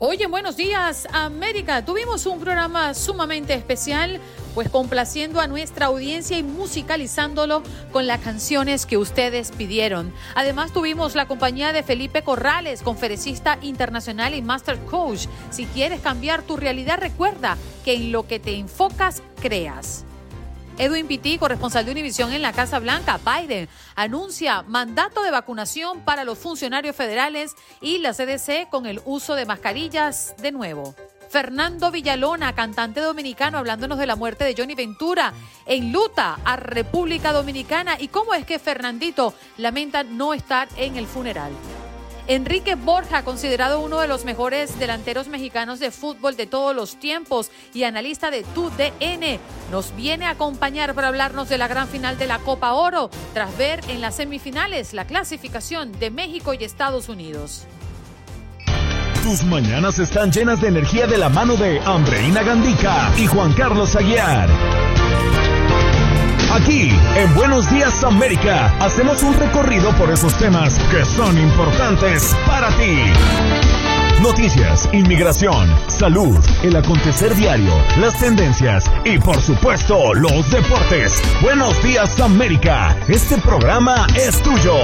Oye, buenos días América. Tuvimos un programa sumamente especial, pues complaciendo a nuestra audiencia y musicalizándolo con las canciones que ustedes pidieron. Además tuvimos la compañía de Felipe Corrales, conferencista internacional y master coach. Si quieres cambiar tu realidad, recuerda que en lo que te enfocas, creas. Edwin Pitti, corresponsal de Univisión en la Casa Blanca, Biden anuncia mandato de vacunación para los funcionarios federales y la CDC con el uso de mascarillas de nuevo. Fernando Villalona, cantante dominicano, hablándonos de la muerte de Johnny Ventura en luta a República Dominicana y cómo es que Fernandito lamenta no estar en el funeral. Enrique Borja, considerado uno de los mejores delanteros mexicanos de fútbol de todos los tiempos y analista de TUDN, nos viene a acompañar para hablarnos de la gran final de la Copa Oro, tras ver en las semifinales la clasificación de México y Estados Unidos. Tus mañanas están llenas de energía de la mano de Andreina Gandica y Juan Carlos Aguiar. Aquí, en Buenos Días América, hacemos un recorrido por esos temas que son importantes para ti. Noticias, inmigración, salud, el acontecer diario, las tendencias y por supuesto los deportes. Buenos días América, este programa es tuyo.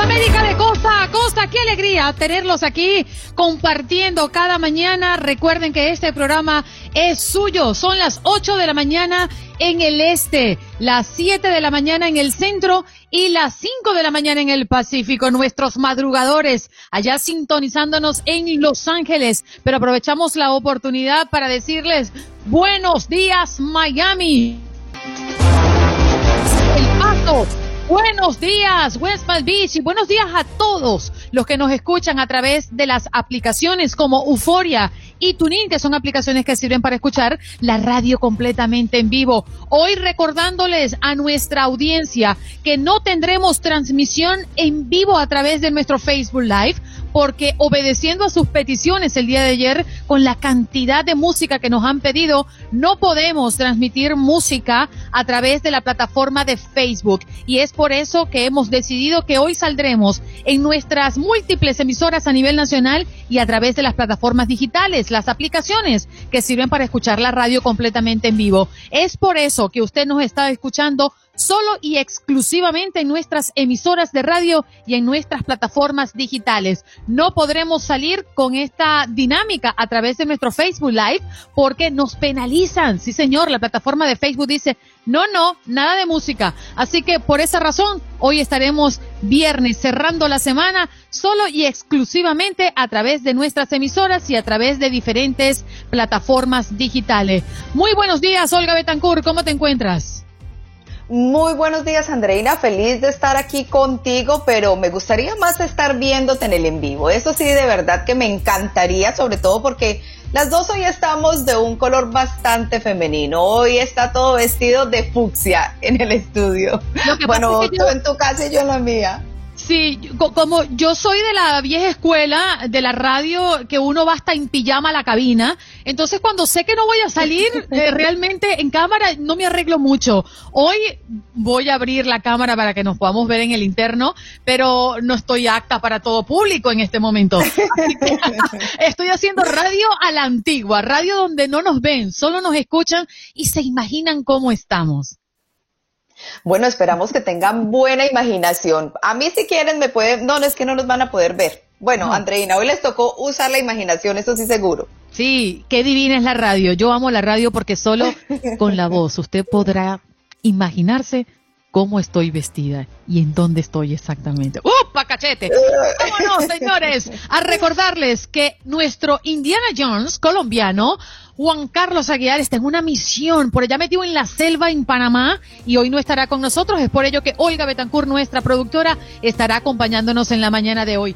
América de costa a costa, qué alegría tenerlos aquí compartiendo cada mañana. Recuerden que este programa es suyo. Son las 8 de la mañana en el este, las 7 de la mañana en el centro y las 5 de la mañana en el Pacífico. Nuestros madrugadores allá sintonizándonos en Los Ángeles. Pero aprovechamos la oportunidad para decirles buenos días Miami. El paso Buenos días, West Palm Beach, y buenos días a todos los que nos escuchan a través de las aplicaciones como Euforia y Tunin, que son aplicaciones que sirven para escuchar la radio completamente en vivo. Hoy recordándoles a nuestra audiencia que no tendremos transmisión en vivo a través de nuestro Facebook Live porque obedeciendo a sus peticiones el día de ayer, con la cantidad de música que nos han pedido, no podemos transmitir música a través de la plataforma de Facebook. Y es por eso que hemos decidido que hoy saldremos en nuestras múltiples emisoras a nivel nacional y a través de las plataformas digitales, las aplicaciones que sirven para escuchar la radio completamente en vivo. Es por eso que usted nos está escuchando solo y exclusivamente en nuestras emisoras de radio y en nuestras plataformas digitales. No podremos salir con esta dinámica a través de nuestro Facebook Live porque nos penalizan. Sí, señor, la plataforma de Facebook dice, no, no, nada de música. Así que por esa razón, hoy estaremos viernes cerrando la semana solo y exclusivamente a través de nuestras emisoras y a través de diferentes plataformas digitales. Muy buenos días, Olga Betancourt, ¿cómo te encuentras? Muy buenos días, Andreina. Feliz de estar aquí contigo, pero me gustaría más estar viéndote en el en vivo. Eso sí, de verdad que me encantaría, sobre todo porque las dos hoy estamos de un color bastante femenino. Hoy está todo vestido de fucsia en el estudio. Bueno, tú en tu casa y yo en la mía. Sí, como yo soy de la vieja escuela de la radio, que uno va hasta en pijama a la cabina, entonces cuando sé que no voy a salir eh, realmente en cámara, no me arreglo mucho. Hoy voy a abrir la cámara para que nos podamos ver en el interno, pero no estoy apta para todo público en este momento. estoy haciendo radio a la antigua, radio donde no nos ven, solo nos escuchan y se imaginan cómo estamos. Bueno, esperamos que tengan buena imaginación. A mí si quieren me pueden, no, es que no nos van a poder ver. Bueno, Andreina, hoy les tocó usar la imaginación, eso sí seguro. Sí, qué divina es la radio. Yo amo la radio porque solo con la voz usted podrá imaginarse cómo estoy vestida y en dónde estoy exactamente. ¡Upa, cachete! Vámonos, señores, a recordarles que nuestro Indiana Jones colombiano, Juan Carlos Aguilar, está en una misión por allá metido en la selva en Panamá y hoy no estará con nosotros. Es por ello que Olga Betancourt, nuestra productora, estará acompañándonos en la mañana de hoy.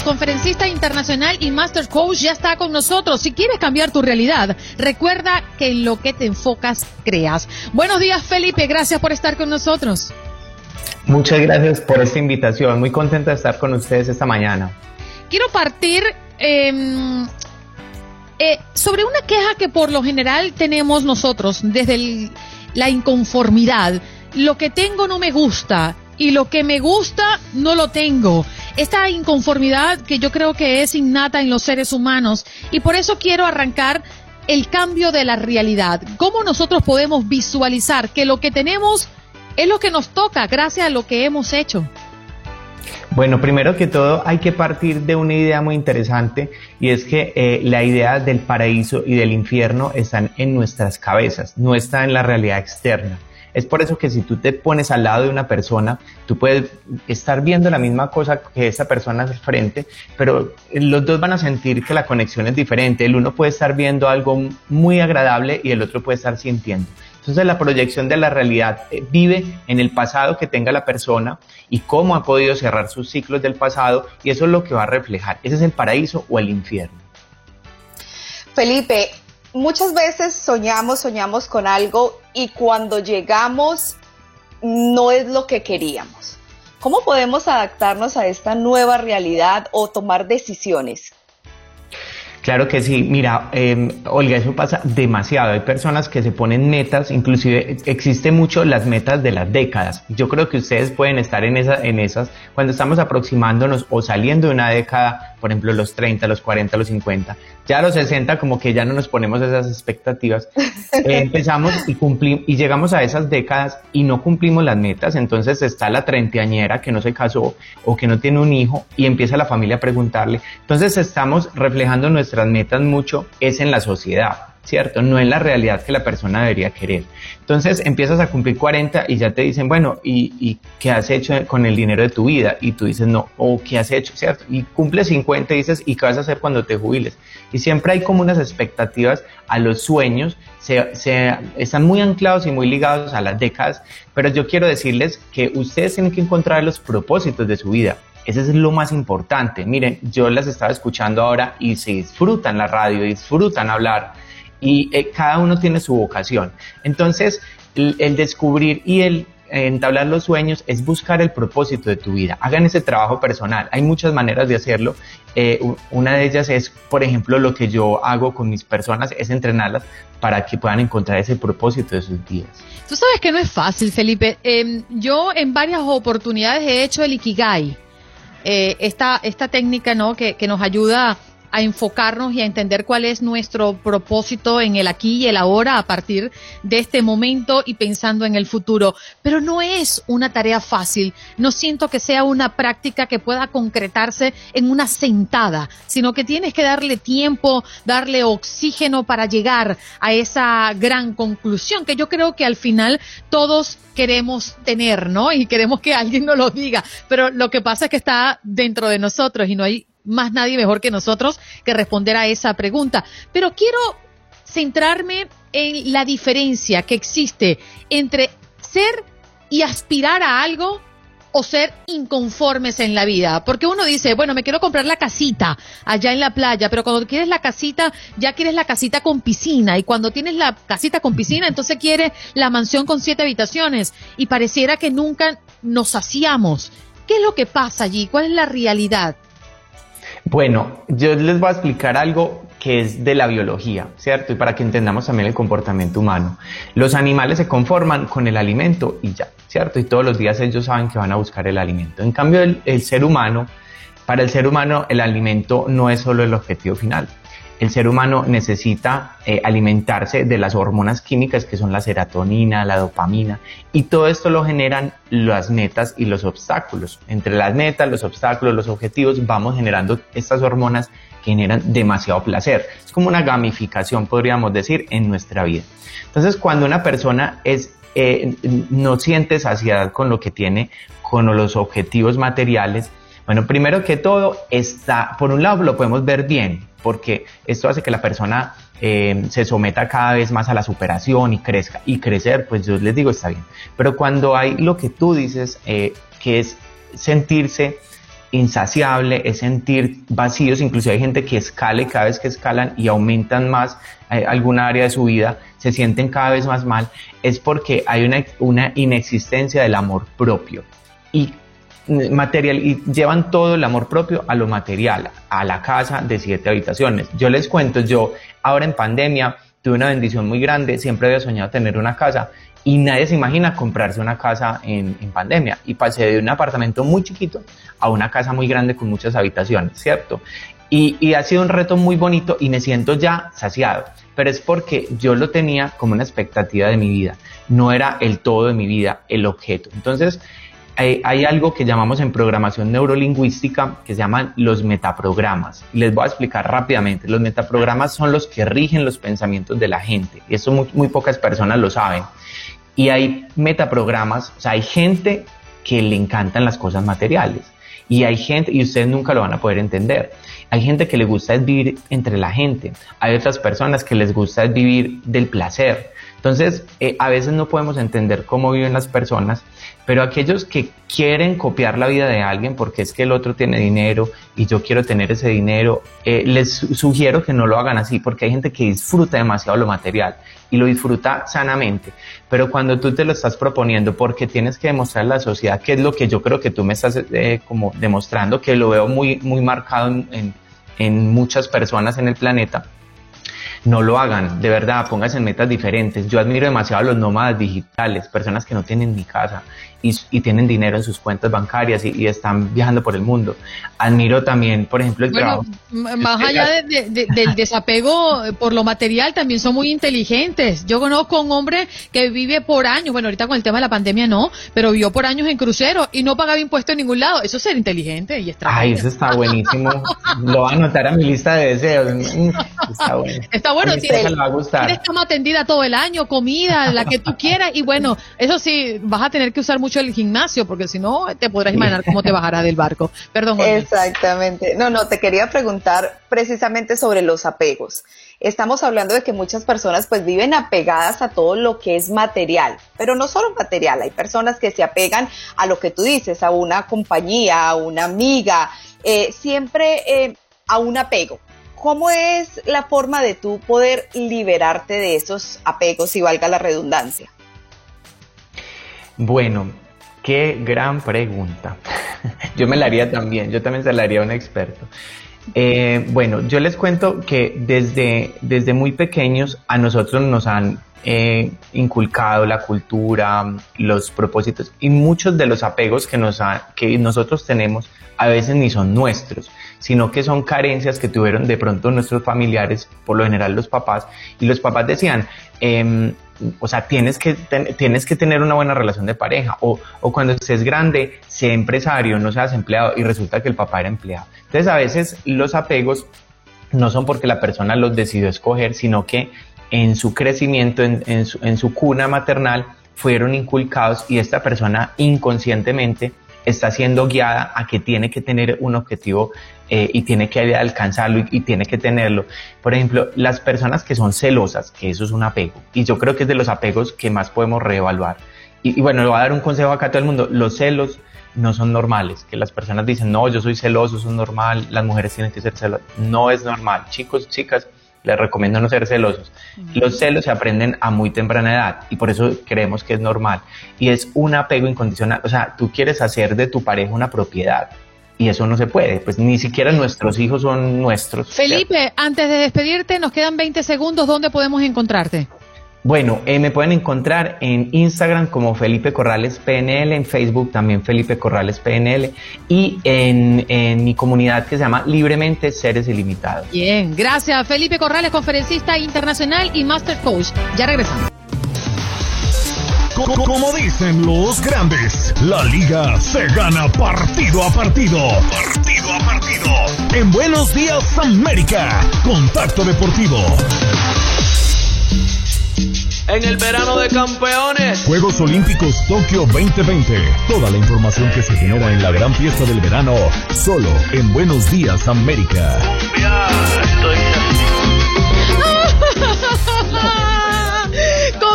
Conferencista internacional y Master Coach, ya está con nosotros. Si quieres cambiar tu realidad, recuerda que en lo que te enfocas, creas. Buenos días, Felipe. Gracias por estar con nosotros. Muchas gracias por esta invitación. Muy contenta de estar con ustedes esta mañana. Quiero partir em, eh, sobre una queja que por lo general tenemos nosotros desde la inconformidad. Lo que tengo no me gusta y lo que me gusta no lo tengo. Esta inconformidad que yo creo que es innata en los seres humanos y por eso quiero arrancar el cambio de la realidad. ¿Cómo nosotros podemos visualizar que lo que tenemos es lo que nos toca gracias a lo que hemos hecho? Bueno, primero que todo hay que partir de una idea muy interesante y es que eh, la idea del paraíso y del infierno están en nuestras cabezas, no está en la realidad externa. Es por eso que si tú te pones al lado de una persona, tú puedes estar viendo la misma cosa que esa persona al frente, pero los dos van a sentir que la conexión es diferente. El uno puede estar viendo algo muy agradable y el otro puede estar sintiendo. Entonces la proyección de la realidad eh, vive en el pasado que tenga la persona y cómo ha podido cerrar sus ciclos del pasado y eso es lo que va a reflejar. Ese es el paraíso o el infierno. Felipe, muchas veces soñamos, soñamos con algo y cuando llegamos no es lo que queríamos. ¿Cómo podemos adaptarnos a esta nueva realidad o tomar decisiones? Claro que sí, mira, eh, Olga, eso pasa demasiado. Hay personas que se ponen metas, inclusive existe mucho las metas de las décadas. Yo creo que ustedes pueden estar en, esa, en esas cuando estamos aproximándonos o saliendo de una década, por ejemplo, los 30, los 40, los 50. Ya a los 60 como que ya no nos ponemos esas expectativas. Eh, empezamos y cumplimos y llegamos a esas décadas y no cumplimos las metas. Entonces está la treintañera que no se casó o que no tiene un hijo y empieza la familia a preguntarle. Entonces estamos reflejando nuestra metas mucho es en la sociedad. ¿cierto? No en la realidad que la persona debería querer. Entonces empiezas a cumplir 40 y ya te dicen, bueno, ¿y, qué has hecho con el dinero de tu vida? Y tú dices, no, o ¿qué has hecho? ¿cierto? Y cumples 50 y dices, ¿y qué vas a hacer cuando te jubiles? Y siempre hay como unas expectativas a los sueños, se, se, están muy anclados y muy ligados a las décadas, pero yo quiero decirles que ustedes tienen que encontrar los propósitos de su vida. Ese es lo más importante. Miren, yo las estaba escuchando ahora y se disfrutan la radio, disfrutan hablar y eh, cada uno tiene su vocación. Entonces, el, descubrir y el entablar los sueños es buscar el propósito de tu vida. Hagan ese trabajo personal. Hay muchas maneras de hacerlo. Eh, una de ellas es, por ejemplo, lo que yo hago con mis personas es entrenarlas para que puedan encontrar ese propósito de sus vidas. Tú sabes que no es fácil, Felipe. Em, yo en varias oportunidades he hecho el Ikigai eh, esta, esta técnica ¿no? que, que nos ayuda a enfocarnos y a entender cuál es nuestro propósito en el aquí y el ahora a partir de este momento y pensando en el futuro. Pero no es una tarea fácil. No siento que sea una práctica que pueda concretarse en una sentada, sino que tienes que darle tiempo, darle oxígeno para llegar a esa gran conclusión que yo creo que al final todos queremos tener, ¿no? Y queremos que alguien nos lo diga. Pero lo que pasa es que está dentro de nosotros y no hay más nadie mejor que nosotros que responder a esa pregunta. Pero quiero centrarme en la diferencia que existe entre ser y aspirar a algo o ser inconformes en la vida. Porque uno dice, bueno, me quiero comprar la casita allá en la playa, pero cuando quieres la casita, ya quieres la casita con piscina. Y cuando tienes la casita con piscina, entonces quieres la mansión con siete habitaciones. Y pareciera que nunca nos hacíamos. ¿Qué es lo que pasa allí? ¿Cuál es la realidad? Bueno, yo les voy a explicar algo que es de la biología, ¿cierto? Y para que entendamos también el comportamiento humano. Los animales se conforman con el alimento y ya, ¿cierto? Y todos los días ellos saben que van a buscar el alimento. En cambio, el, ser humano, para el ser humano, el alimento no es solo el objetivo final. El ser humano necesita eh, alimentarse de las hormonas químicas que son la serotonina, la dopamina, y todo esto lo generan las metas y los obstáculos. Entre las metas, los obstáculos, los objetivos, vamos generando estas hormonas que generan demasiado placer. Es como una gamificación, podríamos decir, en nuestra vida. Entonces, cuando una persona eh, no siente saciedad con lo que tiene, con los objetivos materiales, bueno, primero que todo, está, por un lado lo podemos ver bien, porque esto hace que la persona eh, se someta cada vez más a la superación y crezca. Y crecer, pues yo les digo, está bien. Pero cuando hay lo que tú dices, eh, que es sentirse insaciable, es sentir vacíos, incluso hay gente que escala y cada vez que escalan y aumentan más eh, alguna área de su vida, se sienten cada vez más mal, es porque hay una, una inexistencia del amor propio. Y material y llevan todo el amor propio a lo material, a la casa de siete habitaciones. Yo les cuento, yo ahora en pandemia tuve una bendición muy grande, siempre había soñado tener una casa y nadie se imagina comprarse una casa en, pandemia y pasé de un apartamento muy chiquito a una casa muy grande con muchas habitaciones, ¿cierto? Y, y ha sido un reto muy bonito y me siento ya saciado, pero es porque yo lo tenía como una expectativa de mi vida, no era el todo de mi vida, el objeto. Entonces, hay, algo que llamamos en programación neurolingüística que se llaman los metaprogramas. Les voy a explicar rápidamente. Los metaprogramas son los que rigen los pensamientos de la gente. Y eso muy, pocas personas lo saben. Y hay metaprogramas, o sea, hay gente que le encantan las cosas materiales. Y hay gente, y ustedes nunca lo van a poder entender. Hay gente que le gusta vivir entre la gente. Hay otras personas que les gusta vivir del placer. Entonces, eh, a veces no podemos entender cómo viven las personas, pero aquellos que quieren copiar la vida de alguien porque es que el otro tiene dinero y yo quiero tener ese dinero, eh, les sugiero que no lo hagan así porque hay gente que disfruta demasiado lo material y lo disfruta sanamente, pero cuando tú te lo estás proponiendo porque tienes que demostrar a la sociedad, que es lo que yo creo que tú me estás eh, como demostrando, que lo veo muy, muy marcado en, en muchas personas en el planeta, no lo hagan, de verdad, pónganse en metas diferentes. Yo admiro demasiado a los nómadas digitales, personas que no tienen ni casa y, tienen dinero en sus cuentas bancarias y, están viajando por el mundo. Admiro también, por ejemplo, el trabajo. Más allá del desapego por lo material, también son muy inteligentes. Yo conozco a un hombre que vive por años, bueno, ahorita con el tema de la pandemia no, pero vivió por años en crucero y no pagaba impuestos en ningún lado. Eso es ser inteligente y extraño. Ay, eso está buenísimo. lo voy a anotar a mi lista de deseos. Mm, está bueno. Está bueno, tienes, tienes cama atendida todo el año, comida, la que tú quieras y bueno, eso sí, vas a tener que usar mucho el gimnasio, porque si no, te podrás imaginar cómo te bajará del barco. Perdón. Exactamente. No, no, te quería preguntar precisamente sobre los apegos. Estamos hablando de que muchas personas pues viven apegadas a todo lo que es material, pero no solo material, hay personas que se apegan a lo que tú dices, a una compañía, a una amiga, eh, siempre eh, a un apego. ¿Cómo es la forma de tú poder liberarte de esos apegos, si valga la redundancia? Bueno, Qué gran pregunta. yo me la haría también, yo también se la haría a un experto. Eh, bueno, yo les cuento que desde, desde muy pequeños a nosotros nos han eh, inculcado la cultura, los propósitos y muchos de los apegos que, nos que nosotros tenemos a veces ni son nuestros, sino que son carencias que tuvieron de pronto nuestros familiares, por lo general los papás, y los papás decían, eh, o sea, tienes que, tienes que tener una buena relación de pareja, o, o cuando estés grande, sé empresario, no seas empleado, y resulta que el papá era empleado. Entonces, a veces los apegos no son porque la persona los decidió escoger, sino que en su crecimiento, en, en, su, en su cuna maternal, fueron inculcados y esta persona inconscientemente está siendo guiada a que tiene que tener un objetivo eh, y tiene que alcanzarlo y, tiene que tenerlo. Por ejemplo, las personas que son celosas, que eso es un apego, y yo creo que es de los apegos que más podemos reevaluar. Y, bueno, le voy a dar un consejo acá a todo el mundo, los celos no son normales, que las personas dicen, no, yo soy celoso, eso es normal, las mujeres tienen que ser celosas, no es normal, chicos, chicas, les recomiendo no ser celosos. Los celos se aprenden a muy temprana edad y por eso creemos que es normal. Y es un apego incondicional. O sea, tú quieres hacer de tu pareja una propiedad y eso no se puede. Pues ni siquiera nuestros hijos son nuestros. Felipe, antes de despedirte, nos quedan 20 segundos. ¿Dónde podemos encontrarte? Bueno, eh, me pueden encontrar en Instagram como Felipe Corrales PNL, en Facebook también Felipe Corrales PNL y en, en, mi comunidad que se llama Libremente Seres Ilimitados. Bien, gracias Felipe Corrales, conferencista internacional y master coach. Ya regresamos. Como dicen los grandes, la liga se gana partido a partido. Partido a partido. En Buenos Días América, Contacto Deportivo en el verano de campeones. Juegos Olímpicos Tokio 2020. Toda la información que se genera en la gran fiesta del verano, solo en Buenos Días América.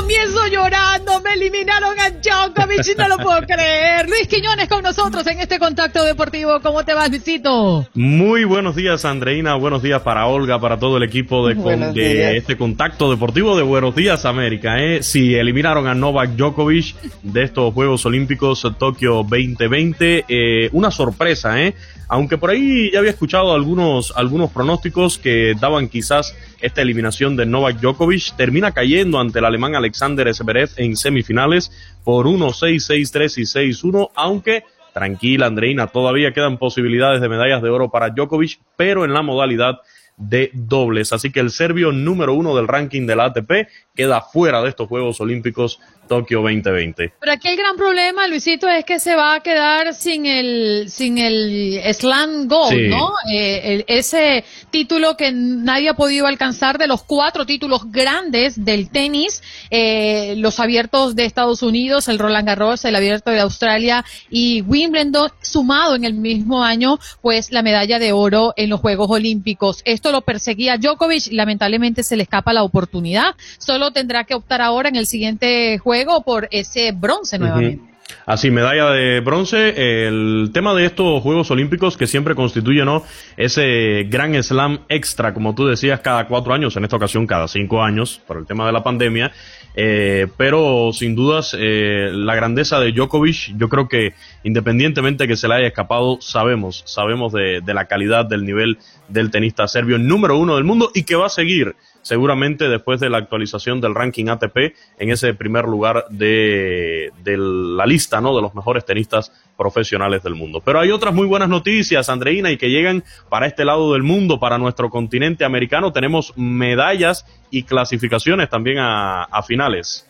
Comienzo llorando, me eliminaron Djokovic no lo puedo creer. Luis Quiñones con nosotros en este contacto deportivo. ¿Cómo te vas, Luisito? Muy buenos días, Andreina. Buenos días para Olga, para todo el equipo de, este contacto deportivo de Buenos Días América. ¿eh? Sí, eliminaron a Novak Djokovic de estos Juegos Olímpicos Tokio 2020. Eh, una sorpresa, ¿eh? Aunque por ahí ya había escuchado algunos, algunos pronósticos que daban quizás esta eliminación de Novak Djokovic, termina cayendo ante el alemán Alexander Zverev en semifinales por 1-6, 6-3 y 6-1, aunque tranquila Andreina, todavía quedan posibilidades de medallas de oro para Djokovic, pero en la modalidad de dobles. Así que el serbio número uno del ranking de la ATP queda fuera de estos Juegos Olímpicos Tokio 2020. Pero aquí el gran problema, Luisito, es que se va a quedar sin el sin el Slam Gold, ¿no? Eh, ese título que nadie ha podido alcanzar de los cuatro títulos grandes del tenis, eh, los abiertos de Estados Unidos, el Roland Garros, el abierto de Australia y Wimbledon, sumado en el mismo año, pues la medalla de oro en los Juegos Olímpicos. Esto lo perseguía Djokovic, lamentablemente se le escapa la oportunidad. Solo tendrá que optar ahora en el siguiente juego por ese bronce nuevamente. Así, medalla de bronce. El tema de estos Juegos Olímpicos que siempre constituye, ¿no? Ese gran slam extra, como tú decías, cada cuatro años, en esta ocasión cada cinco años, por el tema de la pandemia. Eh, pero sin dudas, eh, la grandeza de Djokovic, yo creo que independientemente que se le haya escapado, sabemos, sabemos de, de la calidad del nivel del tenista serbio número uno del mundo y que va a seguir seguramente después de la actualización del ranking ATP en ese primer lugar de, la lista ¿no? de los mejores tenistas profesionales del mundo. Pero hay otras muy buenas noticias, Andreina, y que llegan para este lado del mundo, para nuestro continente americano. Tenemos medallas y clasificaciones también a, a finales.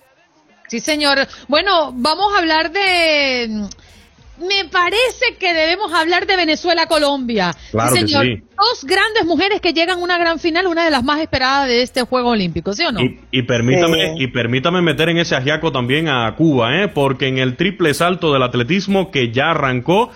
Sí, señor. Bueno, vamos a hablar de me parece que debemos hablar de Venezuela-Colombia. Claro señor. Dos grandes mujeres que llegan a una gran final, una de las más esperadas de este Juego Olímpico, ¿sí o no? Y, permítame, y permítame meter en ese ajiaco también a Cuba, ¿eh? porque en el triple salto del atletismo que ya arrancó,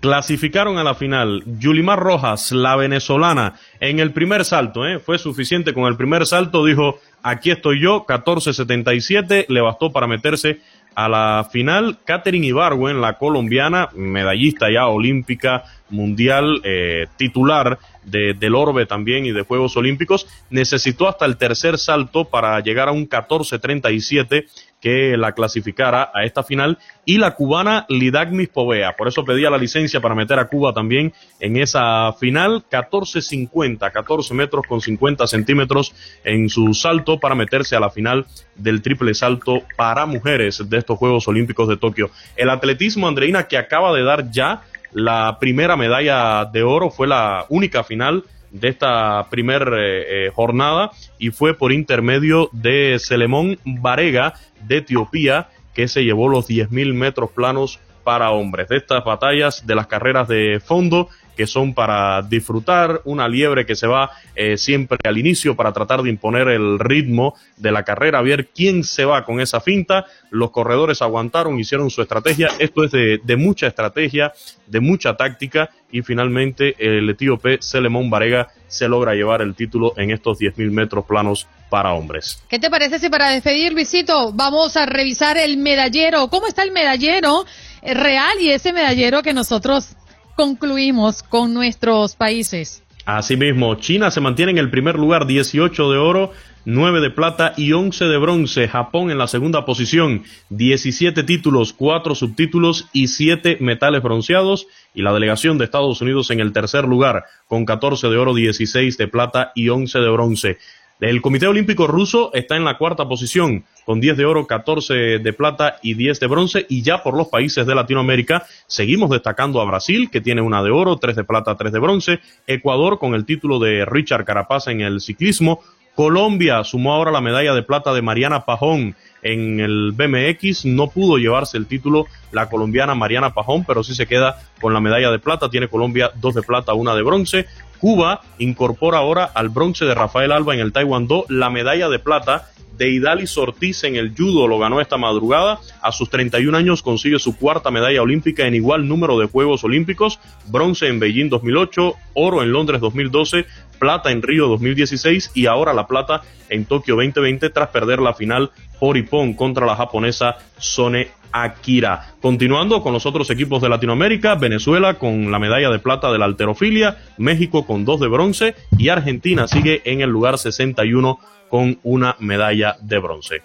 clasificaron a la final Yulimar Rojas, la venezolana, en el primer salto, ¿eh? fue suficiente con el primer salto, dijo, aquí estoy yo, 14.77, le bastó para meterse a la final, Katherine Ibarwen, la colombiana, medallista ya olímpica, mundial, eh, titular de, del Orbe también y de Juegos Olímpicos, necesitó hasta el tercer salto para llegar a un 14.37 que la clasificara a esta final y la cubana Lidagmis Povea. Por eso pedía la licencia para meter a Cuba también en esa final. 14.50, 14 metros con 50 centímetros en su salto para meterse a la final del triple salto para mujeres de estos Juegos Olímpicos de Tokio. El atletismo, Andreina, que acaba de dar ya la primera medalla de oro, fue la única final de esta primer eh, eh, jornada y fue por intermedio de Selemón Varega de Etiopía que se llevó los 10.000 metros planos para hombres. De estas batallas de las carreras de fondo que son para disfrutar, una liebre que se va eh, siempre al inicio para tratar de imponer el ritmo de la carrera, a ver quién se va con esa finta. Los corredores aguantaron, hicieron su estrategia. Esto es de, de mucha estrategia, de mucha táctica y finalmente el etíope Selemón Varega se logra llevar el título en estos 10.000 metros planos para hombres. ¿Qué te parece si para despedir, Luisito, vamos a revisar el medallero? ¿Cómo está el medallero real y ese medallero que nosotros concluimos con nuestros países. Asimismo, China se mantiene en el primer lugar, 18 de oro, 9 de plata y 11 de bronce. Japón en la segunda posición, 17 títulos, 4 subtítulos y 7 metales bronceados. Y la delegación de Estados Unidos en el tercer lugar, con 14 de oro, 16 de plata y 11 de bronce. El Comité Olímpico Ruso está en la cuarta posición, con 10 de oro, 14 de plata y 10 de bronce. Y ya por los países de Latinoamérica, seguimos destacando a Brasil, que tiene una de oro, 3 de plata, 3 de bronce. Ecuador, con el título de Richard Carapaz en el ciclismo. Colombia sumó ahora la medalla de plata de Mariana Pajón en el BMX. No pudo llevarse el título la colombiana Mariana Pajón, pero sí se queda con la medalla de plata. Tiene Colombia dos de plata, una de bronce. Cuba incorpora ahora al bronce de Rafael Alba en el Taekwondo la medalla de plata de Idalis Ortiz en el judo lo ganó esta madrugada. A sus 31 años consigue su cuarta medalla olímpica en igual número de Juegos Olímpicos, bronce en Beijing 2008, oro en Londres 2012, plata en Río 2016 y ahora la plata en Tokio 2020 tras perder la final por Ipón contra la japonesa Sone Akira. Continuando con los otros equipos de Latinoamérica, Venezuela con la medalla de plata de la alterofilia, México con dos de bronce y Argentina sigue en el lugar 61 con una medalla de bronce.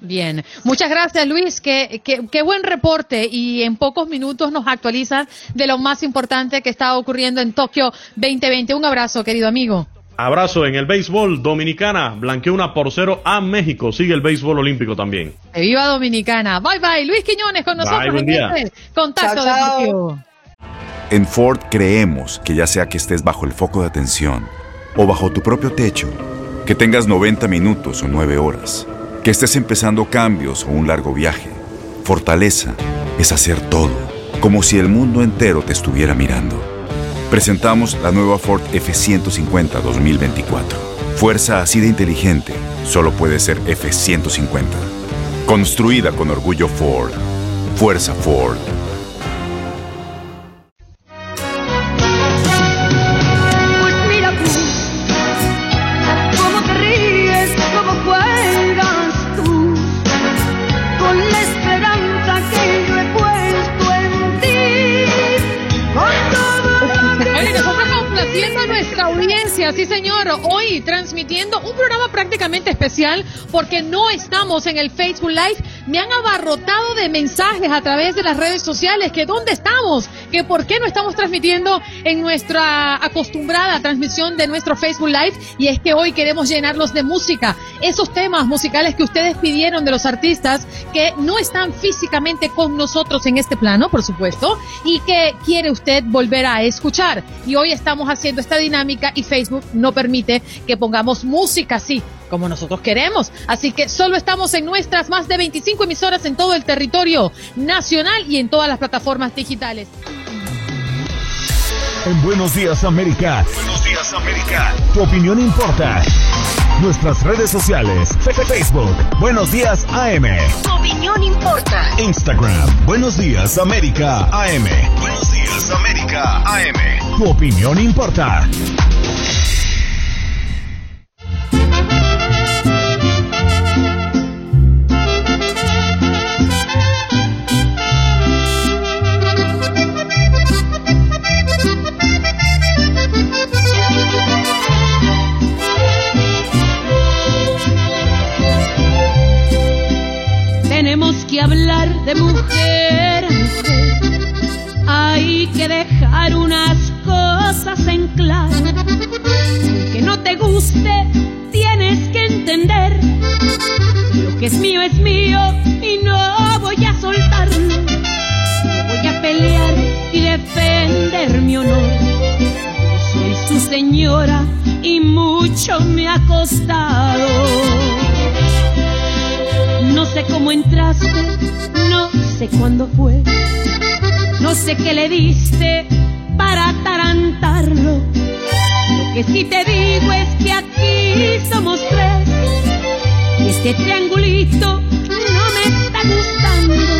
Bien, muchas gracias Luis, qué, qué, buen reporte y en pocos minutos nos actualiza de lo más importante que está ocurriendo en Tokio 2020. Un abrazo, querido amigo. Abrazo en el béisbol. Dominicana blanqueó una por cero a México. Sigue el béisbol olímpico también. viva Dominicana. Bye bye. Luis Quiñones con nosotros buen día. Este contacto chao, En Ford creemos que ya sea que estés bajo el foco de atención o bajo tu propio techo, que tengas 90 minutos o 9 horas que estés empezando cambios o un largo viaje. Fortaleza es hacer todo, como si el mundo entero te estuviera mirando. Presentamos la nueva Ford F150 2024. Fuerza así de inteligente solo puede ser F150. Construida con orgullo Ford. Fuerza Ford. Porque no estamos en el Facebook Live. Me han abarrotado de mensajes a través de las redes sociales que dónde estamos, que por qué no estamos transmitiendo en nuestra acostumbrada transmisión de nuestro Facebook Live y es que hoy queremos llenarlos de música, esos temas musicales que ustedes pidieron de los artistas que no están físicamente con nosotros en este plano, por supuesto, y que quiere usted volver a escuchar. Y hoy estamos haciendo esta dinámica y Facebook no permite que pongamos música así como nosotros queremos. Así que solo estamos en nuestras más de 25 emisoras en todo el territorio nacional y en todas las plataformas digitales. En Buenos Días América. Buenos Días América. Tu opinión importa. Nuestras redes sociales. Facebook. Buenos Días AM. Tu opinión importa. Instagram. Buenos Días América AM. Buenos Días América AM. Tu opinión importa. De mujer, Hay que dejar unas cosas en claro. Que no te guste, tienes que entender. Lo que es mío es mío y no voy a soltarlo. Voy a pelear y defender mi honor. Soy su señora y mucho me ha costado. No sé cómo entraste, no sé cuándo fue, no sé qué le diste para atarantarlo. Lo que sí te digo es que aquí somos tres y este triangulito no me está gustando.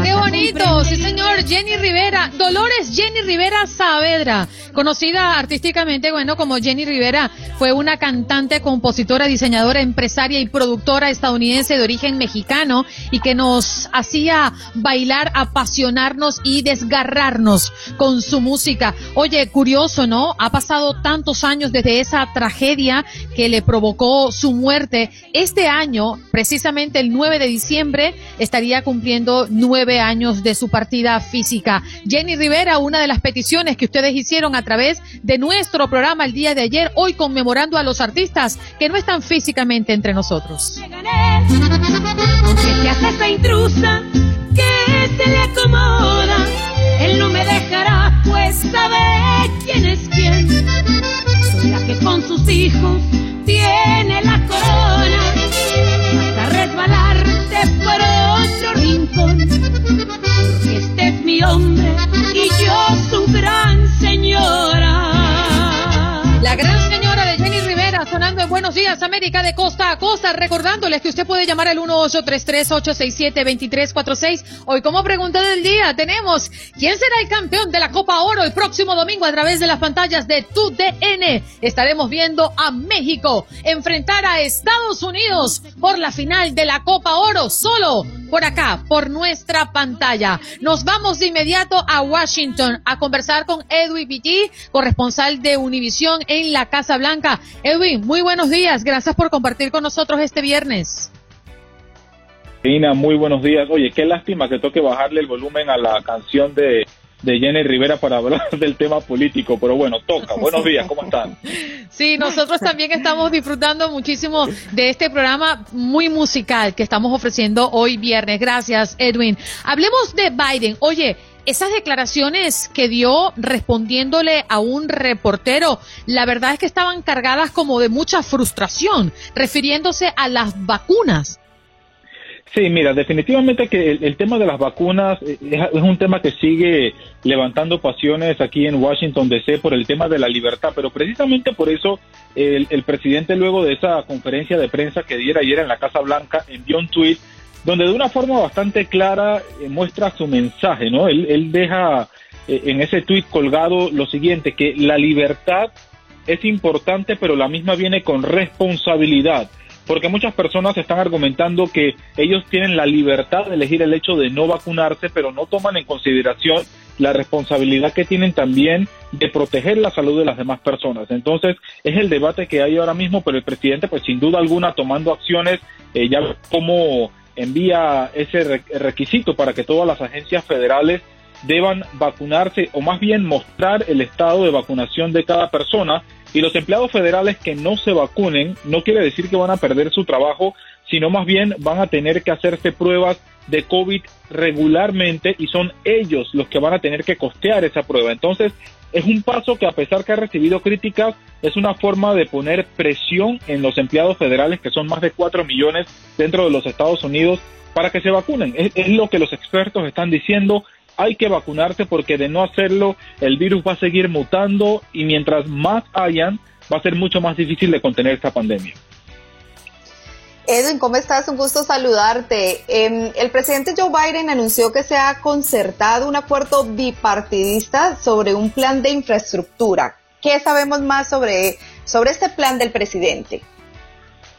Qué bonito. Sí, señor. Jenny Rivera. Dolores Jenny Rivera Saavedra. Conocida artísticamente, bueno, como Jenny Rivera, fue una cantante, compositora, diseñadora, empresaria y productora estadounidense de origen mexicano y que nos hacía bailar, apasionarnos y desgarrarnos con su música. Oye, curioso, ¿no? Ha pasado tantos años desde esa tragedia que le provocó su muerte. Este año, precisamente el 9 de diciembre, estaría cumpliendo nueve años años de su partida física. Jenny Rivera, una de las peticiones que ustedes hicieron a través de nuestro programa el día de ayer, hoy conmemorando a los artistas que no están físicamente entre nosotros. América de costa a costa, recordándoles que usted puede llamar al 1833-867-2346. Hoy como pregunta del día tenemos, ¿quién será el campeón de la Copa Oro el próximo domingo a través de las pantallas de TUDN? Estaremos viendo a México enfrentar a Estados Unidos por la final de la Copa Oro solo por acá, por nuestra pantalla. Nos vamos de inmediato a Washington a conversar con Edwin Pitti, corresponsal de Univisión en la Casa Blanca. Edwin, muy buenos días. Gracias por compartir con nosotros este viernes. Ina, muy buenos días. Oye, qué lástima que toque bajarle el volumen a la canción de, de Jenny Rivera para hablar del tema político, pero bueno, toca. Buenos días, ¿cómo están? Sí, nosotros también estamos disfrutando muchísimo de este programa muy musical que estamos ofreciendo hoy viernes. Gracias, Edwin. Hablemos de Biden. Oye, esas declaraciones que dio respondiéndole a un reportero, la verdad es que estaban cargadas como de mucha frustración, refiriéndose a las vacunas. Sí, mira, definitivamente que el, tema de las vacunas es, es, un tema que sigue levantando pasiones aquí en Washington DC por el tema de la libertad, pero precisamente por eso el, el presidente luego de esa conferencia de prensa que diera ayer en la Casa Blanca envió un tuit donde de una forma bastante clara eh, muestra su mensaje, ¿no? Él, él deja eh, en ese tuit colgado lo siguiente, que la libertad es importante, pero la misma viene con responsabilidad porque muchas personas están argumentando que ellos tienen la libertad de elegir el hecho de no vacunarse, pero no toman en consideración la responsabilidad que tienen también de proteger la salud de las demás personas. Entonces, es el debate que hay ahora mismo, pero el presidente, pues sin duda alguna, tomando acciones, eh, ya como envía ese requisito para que todas las agencias federales deban vacunarse o más bien mostrar el estado de vacunación de cada persona. Y los empleados federales que no se vacunen no quiere decir que van a perder su trabajo, sino más bien van a tener que hacerse pruebas de COVID regularmente y son ellos los que van a tener que costear esa prueba. Entonces, es un paso que a pesar que ha recibido críticas, es una forma de poner presión en los empleados federales, que son más de 4 millones dentro de los Estados Unidos, para que se vacunen. Es, es lo que los expertos están diciendo hay que vacunarse porque de no hacerlo el virus va a seguir mutando y mientras más hayan va a ser mucho más difícil de contener esta pandemia. Edwin, ¿cómo estás? Un gusto saludarte. Eh, el presidente Joe Biden anunció que se ha concertado un acuerdo bipartidista sobre un plan de infraestructura. ¿Qué sabemos más sobre, sobre este plan del presidente?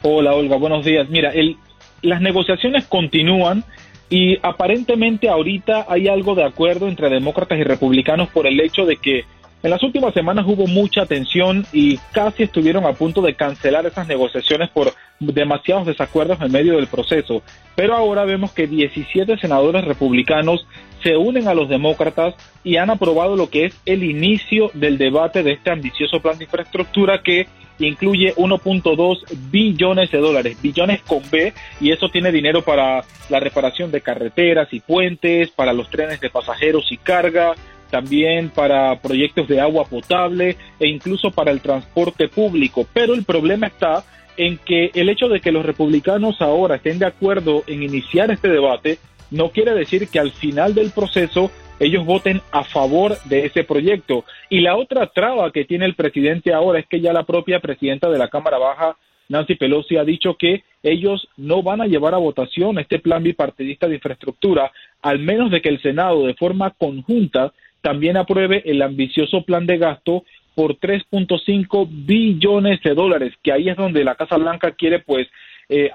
Hola, Olga, buenos días. Mira, el, las negociaciones continúan y aparentemente ahorita hay algo de acuerdo entre demócratas y republicanos por el hecho de que en las últimas semanas hubo mucha tensión y casi estuvieron a punto de cancelar esas negociaciones por demasiados desacuerdos en medio del proceso. Pero ahora vemos que 17 senadores republicanos se unen a los demócratas y han aprobado lo que es el inicio del debate de este ambicioso plan de infraestructura que incluye 1.2 billones de dólares, billones con B, y eso tiene dinero para la reparación de carreteras y puentes, para los trenes de pasajeros y carga, también para proyectos de agua potable e incluso para el transporte público. Pero el problema está en que el hecho de que los republicanos ahora estén de acuerdo en iniciar este debate no quiere decir que al final del proceso ellos voten a favor de ese proyecto. Y la otra traba que tiene el presidente ahora es que ya la propia presidenta de la Cámara Baja, Nancy Pelosi, ha dicho que ellos no van a llevar a votación este plan bipartidista de infraestructura, al menos de que el Senado de forma conjunta también apruebe el ambicioso plan de gasto por 3.5 billones de dólares, que ahí es donde la Casa Blanca quiere pues eh,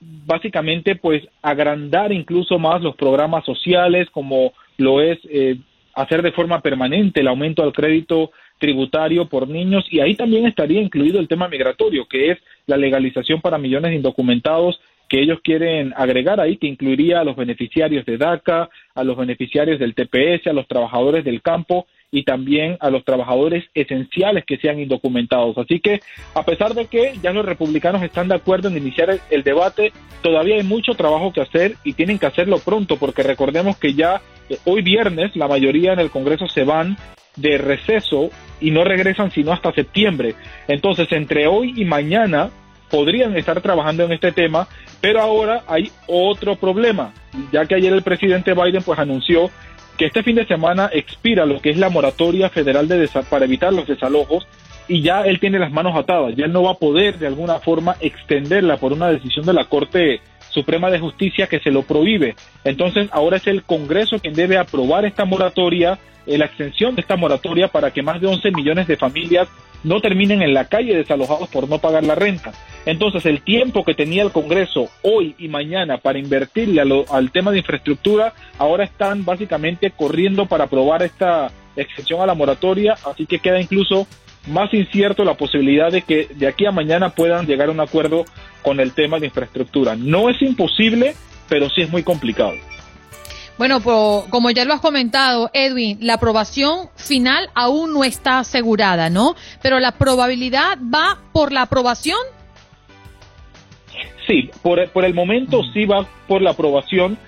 básicamente pues agrandar incluso más los programas sociales como lo es eh, hacer de forma permanente el aumento al crédito tributario por niños y ahí también estaría incluido el tema migratorio que es la legalización para millones de indocumentados que ellos quieren agregar ahí, que incluiría a los beneficiarios de DACA, a los beneficiarios del TPS, a los trabajadores del campo y también a los trabajadores esenciales que sean indocumentados. Así que, a pesar de que ya los republicanos están de acuerdo en iniciar el, debate, todavía hay mucho trabajo que hacer y tienen que hacerlo pronto, porque recordemos que ya eh, hoy viernes la mayoría en el Congreso se van de receso y no regresan sino hasta septiembre. Entonces, entre hoy y mañana podrían estar trabajando en este tema, pero ahora hay otro problema, ya que ayer el presidente Biden pues anunció que este fin de semana expira lo que es la moratoria federal de para evitar los desalojos y ya él tiene las manos atadas, ya él no va a poder de alguna forma extenderla por una decisión de la Corte Suprema de Justicia que se lo prohíbe. Entonces ahora es el Congreso quien debe aprobar esta moratoria, eh, la extensión de esta moratoria para que más de 11 millones de familias no terminen en la calle desalojados por no pagar la renta. Entonces, el tiempo que tenía el Congreso hoy y mañana para invertirle al tema de infraestructura, ahora están básicamente corriendo para aprobar esta excepción a la moratoria, así que queda incluso más incierto la posibilidad de que de aquí a mañana puedan llegar a un acuerdo con el tema de infraestructura. No es imposible, pero sí es muy complicado. Bueno, como ya lo has comentado, Edwin, la aprobación final aún no está asegurada, ¿no? Pero la probabilidad va por la aprobación. Sí, por, por el momento sí va por la aprobación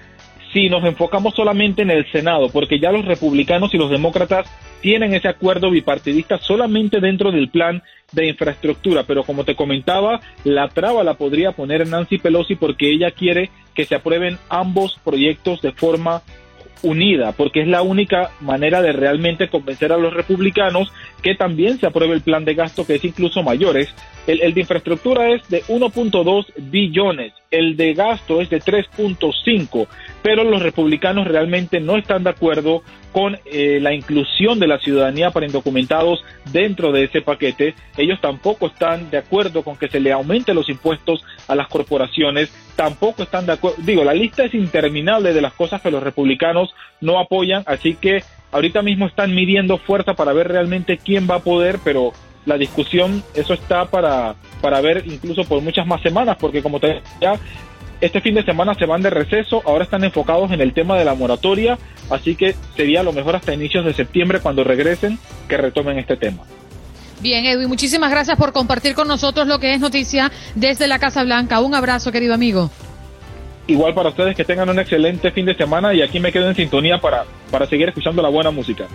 si nos enfocamos solamente en el Senado, porque ya los republicanos y los demócratas tienen ese acuerdo bipartidista solamente dentro del plan de infraestructura, pero como te comentaba, la traba la podría poner Nancy Pelosi porque ella quiere que se aprueben ambos proyectos de forma unida, porque es la única manera de realmente convencer a los republicanos que también se apruebe el plan de gasto que es incluso mayores. El, de infraestructura es de 1.2 billones, el de gasto es de 3.5, pero los republicanos realmente no están de acuerdo con eh, la inclusión de la ciudadanía para indocumentados dentro de ese paquete. Ellos tampoco están de acuerdo con que se le aumente los impuestos a las corporaciones, tampoco están de acuerdo, digo, la lista es interminable de las cosas que los republicanos no apoyan, así que ahorita mismo están midiendo fuerza para ver realmente quién va a poder, pero la discusión, eso está para, para ver incluso por muchas más semanas, porque como te ya este fin de semana se van de receso, ahora están enfocados en el tema de la moratoria, así que sería lo mejor hasta inicios de septiembre cuando regresen que retomen este tema. Bien, Edwin, muchísimas gracias por compartir con nosotros lo que es noticia desde la Casa Blanca. Un abrazo, querido amigo. Igual para ustedes que tengan un excelente fin de semana y aquí me quedo en sintonía para, para seguir escuchando la buena música.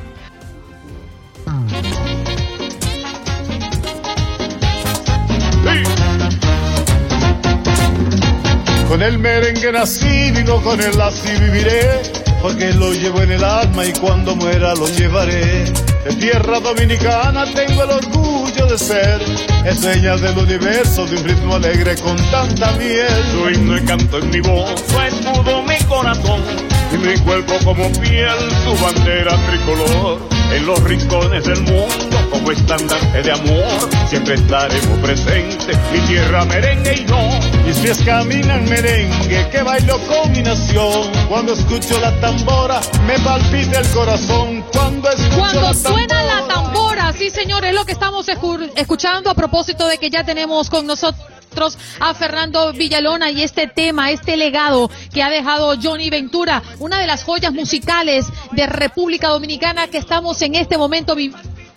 Con el merengue nací y no con el así viviré, porque lo llevo en el alma y cuando muera lo llevaré. De tierra dominicana tengo el orgullo de ser, es señal del universo de un ritmo alegre con tanta miel. Su himno y canto en mi voz, su escudo mi corazón, y mi cuerpo como piel, su bandera tricolor. En los rincones del mundo como estandarte de amor, siempre estaremos presentes, mi tierra merengue y no. Mis pies caminan merengue, que bailo con mi nación. Cuando escucho la tambora, me palpita el corazón. Cuando escucho Cuando suena la tambora, sí señor, es lo que estamos escuchando a propósito de que ya tenemos con nosotros a Fernando Villalona y este tema, este legado que ha dejado Johnny Ventura, una de las joyas musicales de República Dominicana que estamos en este momento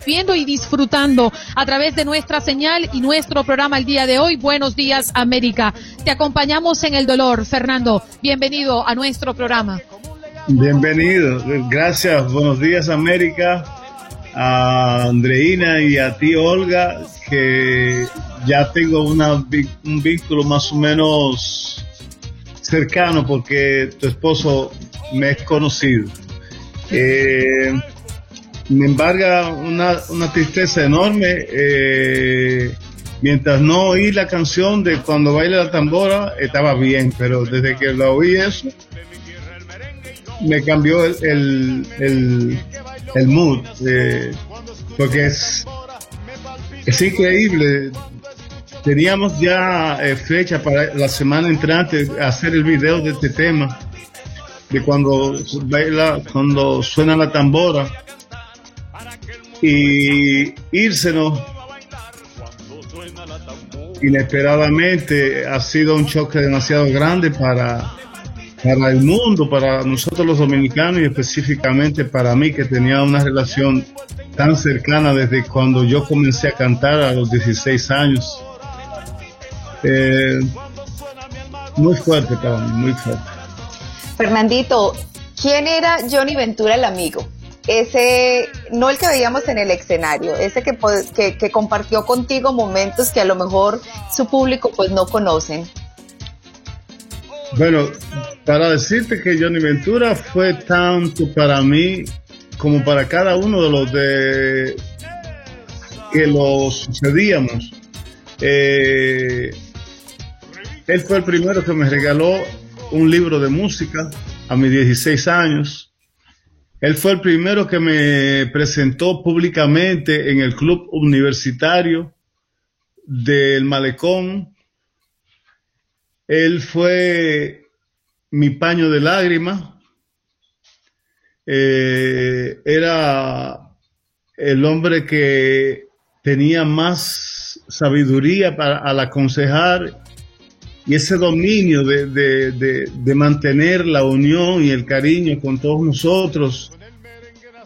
viendo y disfrutando a través de nuestra señal y nuestro programa el día de hoy. Buenos días, América. Te acompañamos en el dolor. Fernando, bienvenido a nuestro programa. Bienvenido. Gracias. Buenos días, América. A Andreina y a ti, Olga, que ya tengo una, un vínculo más o menos cercano porque tu esposo me es conocido. Eh, me embarga una, una tristeza enorme eh, mientras no oí la canción de cuando baila la tambora estaba bien pero desde que la oí eso me cambió el, el, el, mood eh, porque es es increíble. Teníamos ya eh, fecha para la semana entrante hacer el video de este tema de cuando baila cuando suena la tambora y írsenos inesperadamente. Ha sido un choque demasiado grande para, para el mundo, para nosotros los dominicanos y específicamente para mí que tenía una relación tan cercana desde cuando yo comencé a cantar a los 16 años. Eh, muy fuerte para mí, muy fuerte. Fernandito, ¿quién era Johnny Ventura el amigo? Ese, no el que veíamos en el escenario, ese que, que, que compartió contigo momentos que a lo mejor su público pues no conocen. Bueno, para decirte que Johnny Ventura fue tanto para mí como para cada uno de los de que lo sucedíamos. Eh, él fue el primero que me regaló un libro de música a mis 16 años. Él fue el primero que me presentó públicamente en el club universitario del malecón. Él fue mi paño de lágrimas. Eh, era el hombre que tenía más sabiduría para al aconsejar y ese dominio de, mantener la unión y el cariño con todos nosotros.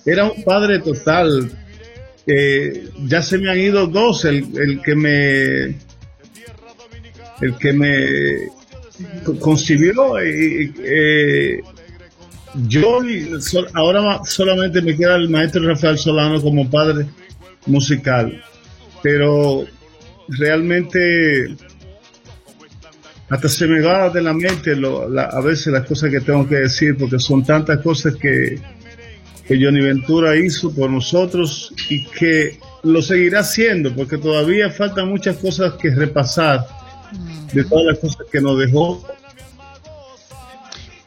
Era un padre total. Eh, ya se me han ido dos, el, que me el que me concibió eh, yo ahora solamente me queda el maestro Rafael Solano como padre musical pero realmente hasta se me va de la mente a veces las cosas que tengo que decir, porque son tantas cosas que, que Johnny Ventura hizo por nosotros y que lo seguirá haciendo, porque todavía faltan muchas cosas que repasar de todas las cosas que nos dejó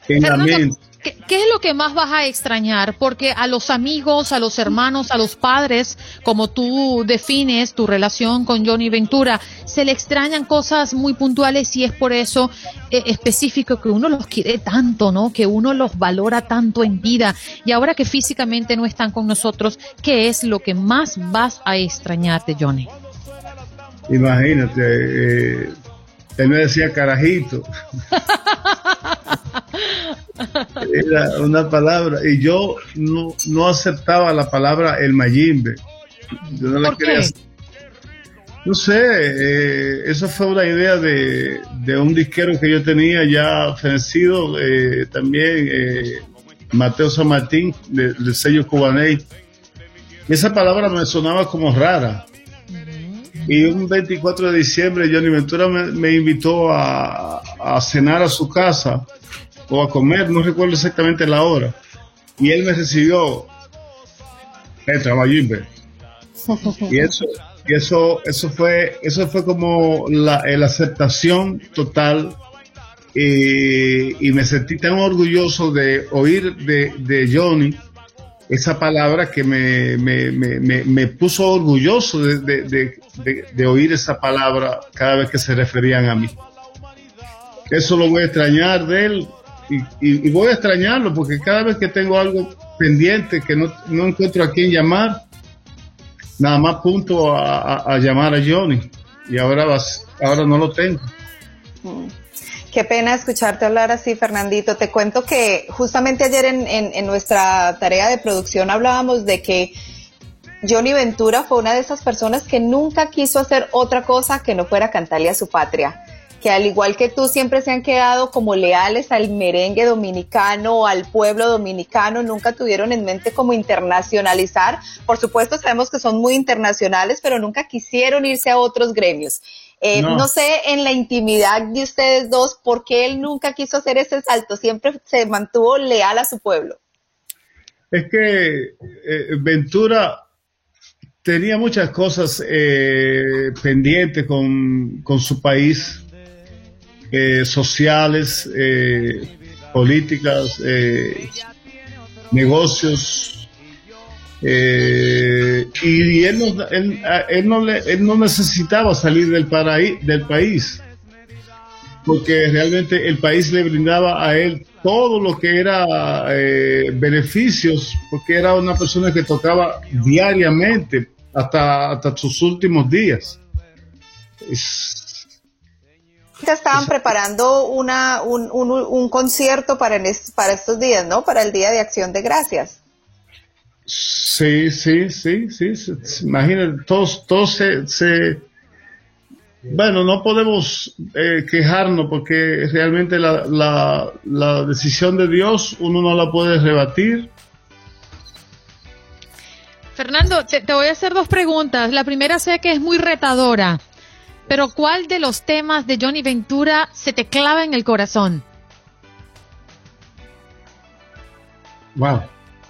en la mente. ¿Qué, es lo que más vas a extrañar? Porque a los amigos, a los hermanos, a los padres, como tú defines tu relación con Johnny Ventura, se le extrañan cosas muy puntuales y es por eso eh, específico que uno los quiere tanto, ¿no? Que uno los valora tanto en vida. Y ahora que físicamente no están con nosotros, ¿qué es lo que más vas a extrañar de Johnny? Imagínate, eh, él me decía carajito. Era una palabra y yo no, no aceptaba la palabra el mayimbe. Yo no la quería. No sé, eh, eso fue una idea de, un disquero que yo tenía ya fenecido, eh, también eh, Mateo San Martín, del sello Cubaney. Esa palabra me sonaba como rara. Y un 24 de diciembre Johnny Ventura me, invitó a, cenar a su casa o a comer, no recuerdo exactamente la hora. Y él me recibió el trabajo Y eso, y eso, eso fue, eso fue como la, aceptación total. Y, me sentí tan orgulloso de oír de, de Johnny esa palabra que me, me, me, me puso orgulloso de, de, de, oír esa palabra cada vez que se referían a mí. Eso lo voy a extrañar de él y, voy a extrañarlo porque cada vez que tengo algo pendiente que no, no encuentro a quién llamar, nada más punto a, llamar a Johnny y ahora, vas, ahora no lo tengo. Mm. Qué pena escucharte hablar así, Fernandito. Te cuento que justamente ayer en, en, en, nuestra tarea de producción hablábamos de que Johnny Ventura fue una de esas personas que nunca quiso hacer otra cosa que no fuera cantarle a su patria que al igual que tú siempre se han quedado como leales al merengue dominicano, al pueblo dominicano, nunca tuvieron en mente como internacionalizar. Por supuesto sabemos que son muy internacionales, pero nunca quisieron irse a otros gremios. Eh, no. sé en la intimidad de ustedes dos por qué él nunca quiso hacer ese salto, siempre se mantuvo leal a su pueblo. Es que eh, Ventura tenía muchas cosas eh, pendientes con, con, su país eh, sociales, eh, políticas, eh, y él no, él, no él no necesitaba salir del, del país, porque realmente el país le brindaba a él todo lo que era beneficios, porque era una persona que tocaba diariamente hasta, hasta sus últimos días. estaban preparando una, un, un, un concierto para, para estos días, ¿no? Para el Día de Acción de Gracias. Sí, sí, sí, sí. Imagínate, todos, todos se, bueno, no podemos eh, quejarnos porque realmente la, la, la, decisión de Dios uno no la puede rebatir. Fernando, te, te, voy a hacer dos preguntas. La primera sé que es muy retadora, pero ¿cuál de los temas de Johnny Ventura se te clava en el corazón? Wow.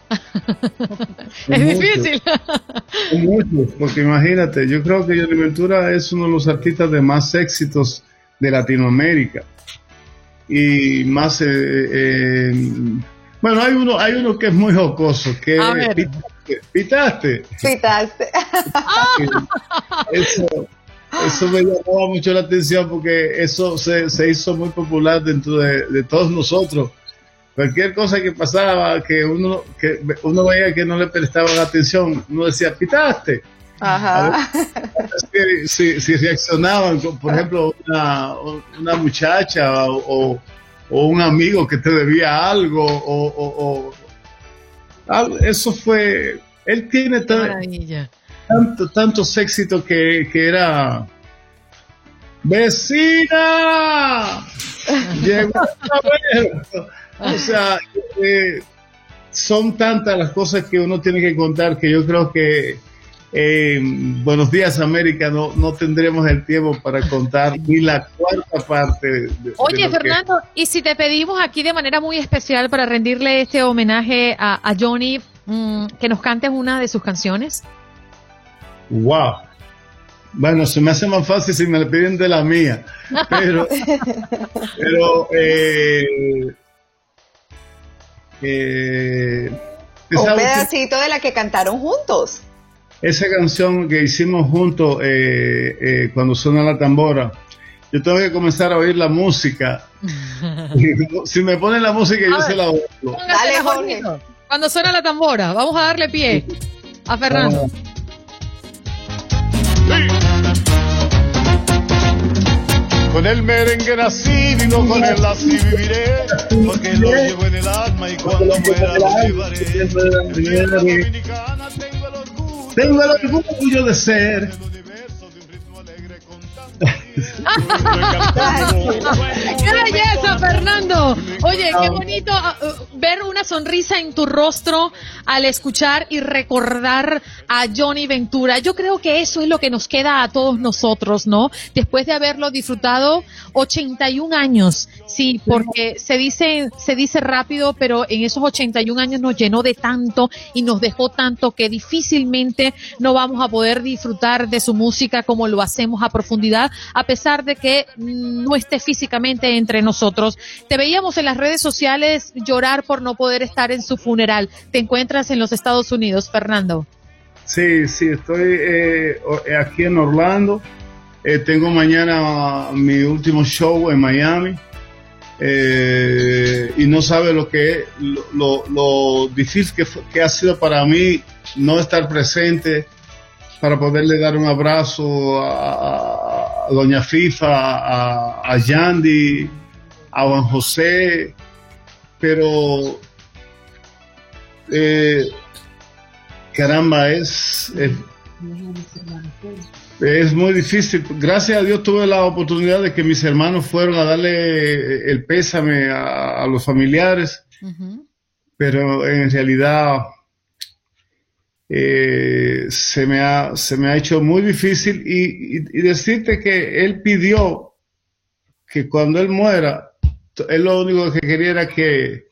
es difícil. Mucho, porque imagínate, yo creo que Johnny Ventura es uno de los artistas de más éxitos de Latinoamérica. Y más, eh, eh, bueno, hay uno, hay uno que es muy jocoso, que pitaste. Pitaste. Eso, eso me llamaba mucho la atención porque eso se, se hizo muy popular dentro de, de todos nosotros cualquier cosa que pasaba, que uno, que uno veía que no le prestaban atención, uno decía, pitaste. Ajá. si, si, reaccionaban, por ejemplo, una, una muchacha o, o, un amigo que te debía algo, o, o eso fue, él tiene tanto, tantos éxitos que, que era vecina, llegó a ver o sea, eh, son tantas las cosas que uno tiene que contar que yo creo que eh, Buenos Días América no, no tendremos el tiempo para contar ni la cuarta parte. Oye, Fernando, y si te pedimos aquí de manera muy especial para rendirle este homenaje a, Johnny, mm, que nos cantes una de sus canciones. ¡Wow! Bueno, se me hace más fácil si me le piden de la mía, pero, pero eh, eh, un pedacito de la que cantaron juntos. Esa canción que hicimos juntos eh, eh, cuando suena la tambora, yo tengo que comenzar a oír la música. si me ponen la música, yo se la oigo. Dale, Jorge. Cuando suena la tambora, vamos a darle pie a Fernando. Con el merengue nací, vivo con él así viviré, porque lo llevo en el alma y cuando muera lo llevaré. Tengo el orgullo de ser ¡Qué belleza, Fernando! Oye, qué bonito ah, uh, ver una sonrisa en tu rostro al escuchar y recordar a Johnny Ventura. Yo creo que eso es lo que nos queda a todos nosotros, ¿no? Después de haberlo disfrutado 81 años. Sí, porque se dice, se dice rápido, pero en esos 81 años nos llenó de tanto y nos dejó tanto que difícilmente no vamos a poder disfrutar de su música como lo hacemos a profundidad, a pesar de que no esté físicamente entre nosotros. Te veíamos en las redes sociales llorar por no poder estar en su funeral. ¿Te encuentras en los Estados Unidos, Fernando? Sí, sí, estoy eh, aquí en Orlando. Eh, tengo mañana mi último show en Miami. Eh, y no sabe lo que lo, lo, difícil que, ha sido para mí no estar presente para poderle dar un abrazo a, Doña FIFA, a, a, Yandy, a Juan José, pero eh, caramba, es, es, muy difícil. Gracias a Dios tuve la oportunidad de que mis hermanos fueron a darle el pésame a, los familiares, pero en realidad eh, se, me ha, se me ha hecho muy difícil y, decirte que él pidió que cuando él muera, él lo único que quería era que,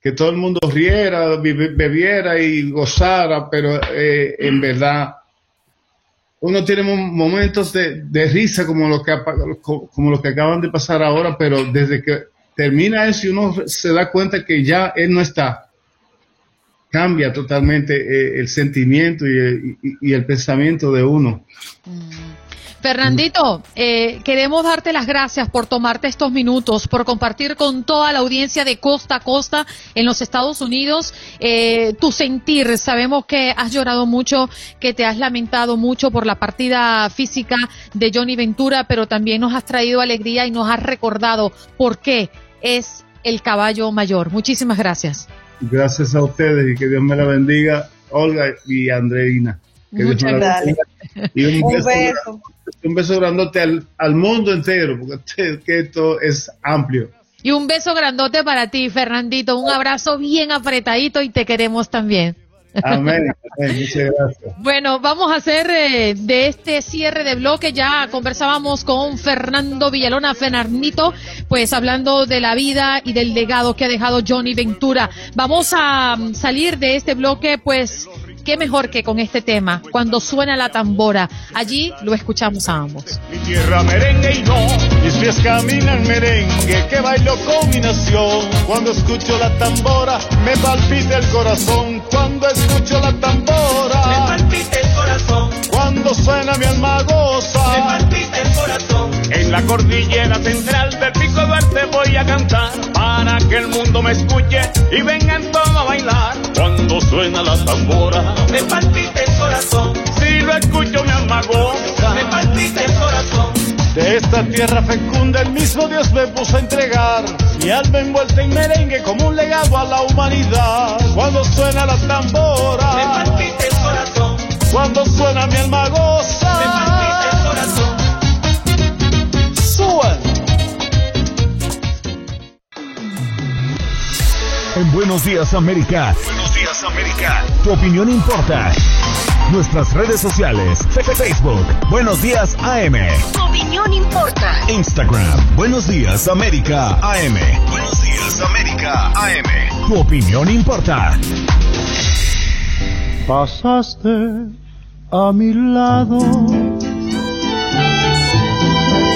que todo el mundo riera, bebiera y gozara, pero eh, en verdad uno tiene momentos de, de, risa como lo, que, como lo que acaban de pasar ahora, pero desde que termina eso y uno se da cuenta que ya él no está, cambia totalmente eh, el sentimiento y el, y el, pensamiento de uno. Mm. Fernandito, eh, queremos darte las gracias por tomarte estos minutos, por compartir con toda la audiencia de costa a costa en los Estados Unidos eh, tu sentir. Sabemos que has llorado mucho, que te has lamentado mucho por la partida física de Johnny Ventura, pero también nos has traído alegría y nos has recordado por qué es el caballo mayor. Muchísimas gracias. Gracias a ustedes y que Dios me la bendiga, Olga y Andreina. Muchas gracias. Y un, beso, un beso grandote al, al mundo entero, porque que esto es amplio. Y un beso grandote para ti, Fernandito. Un abrazo bien apretadito y te queremos también. Amén, muchas gracias. Bueno, vamos a hacer eh, de este cierre de bloque. Ya conversábamos con Fernando Villalona Fernandito, pues hablando de la vida y del legado que ha dejado Johnny Ventura. Vamos a mm, salir de este bloque, pues qué mejor que con este tema, cuando suena la tambora. Allí lo escuchamos a ambos. Mi tierra merengue y no, mis pies caminan merengue, que bailo con mi nación. Cuando escucho la tambora, me palpita el corazón. Cuando escucho la tambora, me palpita el corazón. Cuando suena mi alma goza, me palpita el corazón. En la cordillera central del Pico Duarte voy a cantar para que el mundo me escuche y vengan todos a bailar. Cuando suena la tambora, me palpita el corazón. Si lo escucho me alma goza, me palpita el corazón. De esta tierra fecunda el mismo Dios me puso a entregar mi alma envuelta en merengue como un legado a la humanidad. Cuando suena la tambora, me palpita el corazón. Cuando suena mi alma goza, me palpita el corazón. Suban. En Buenos Días América. Buenos Días América. Tu opinión importa. Nuestras redes sociales. Facebook. Buenos Días AM. Tu opinión importa. Instagram. Buenos Días América AM. Buenos Días América AM. Tu opinión importa. Pasaste a mi lado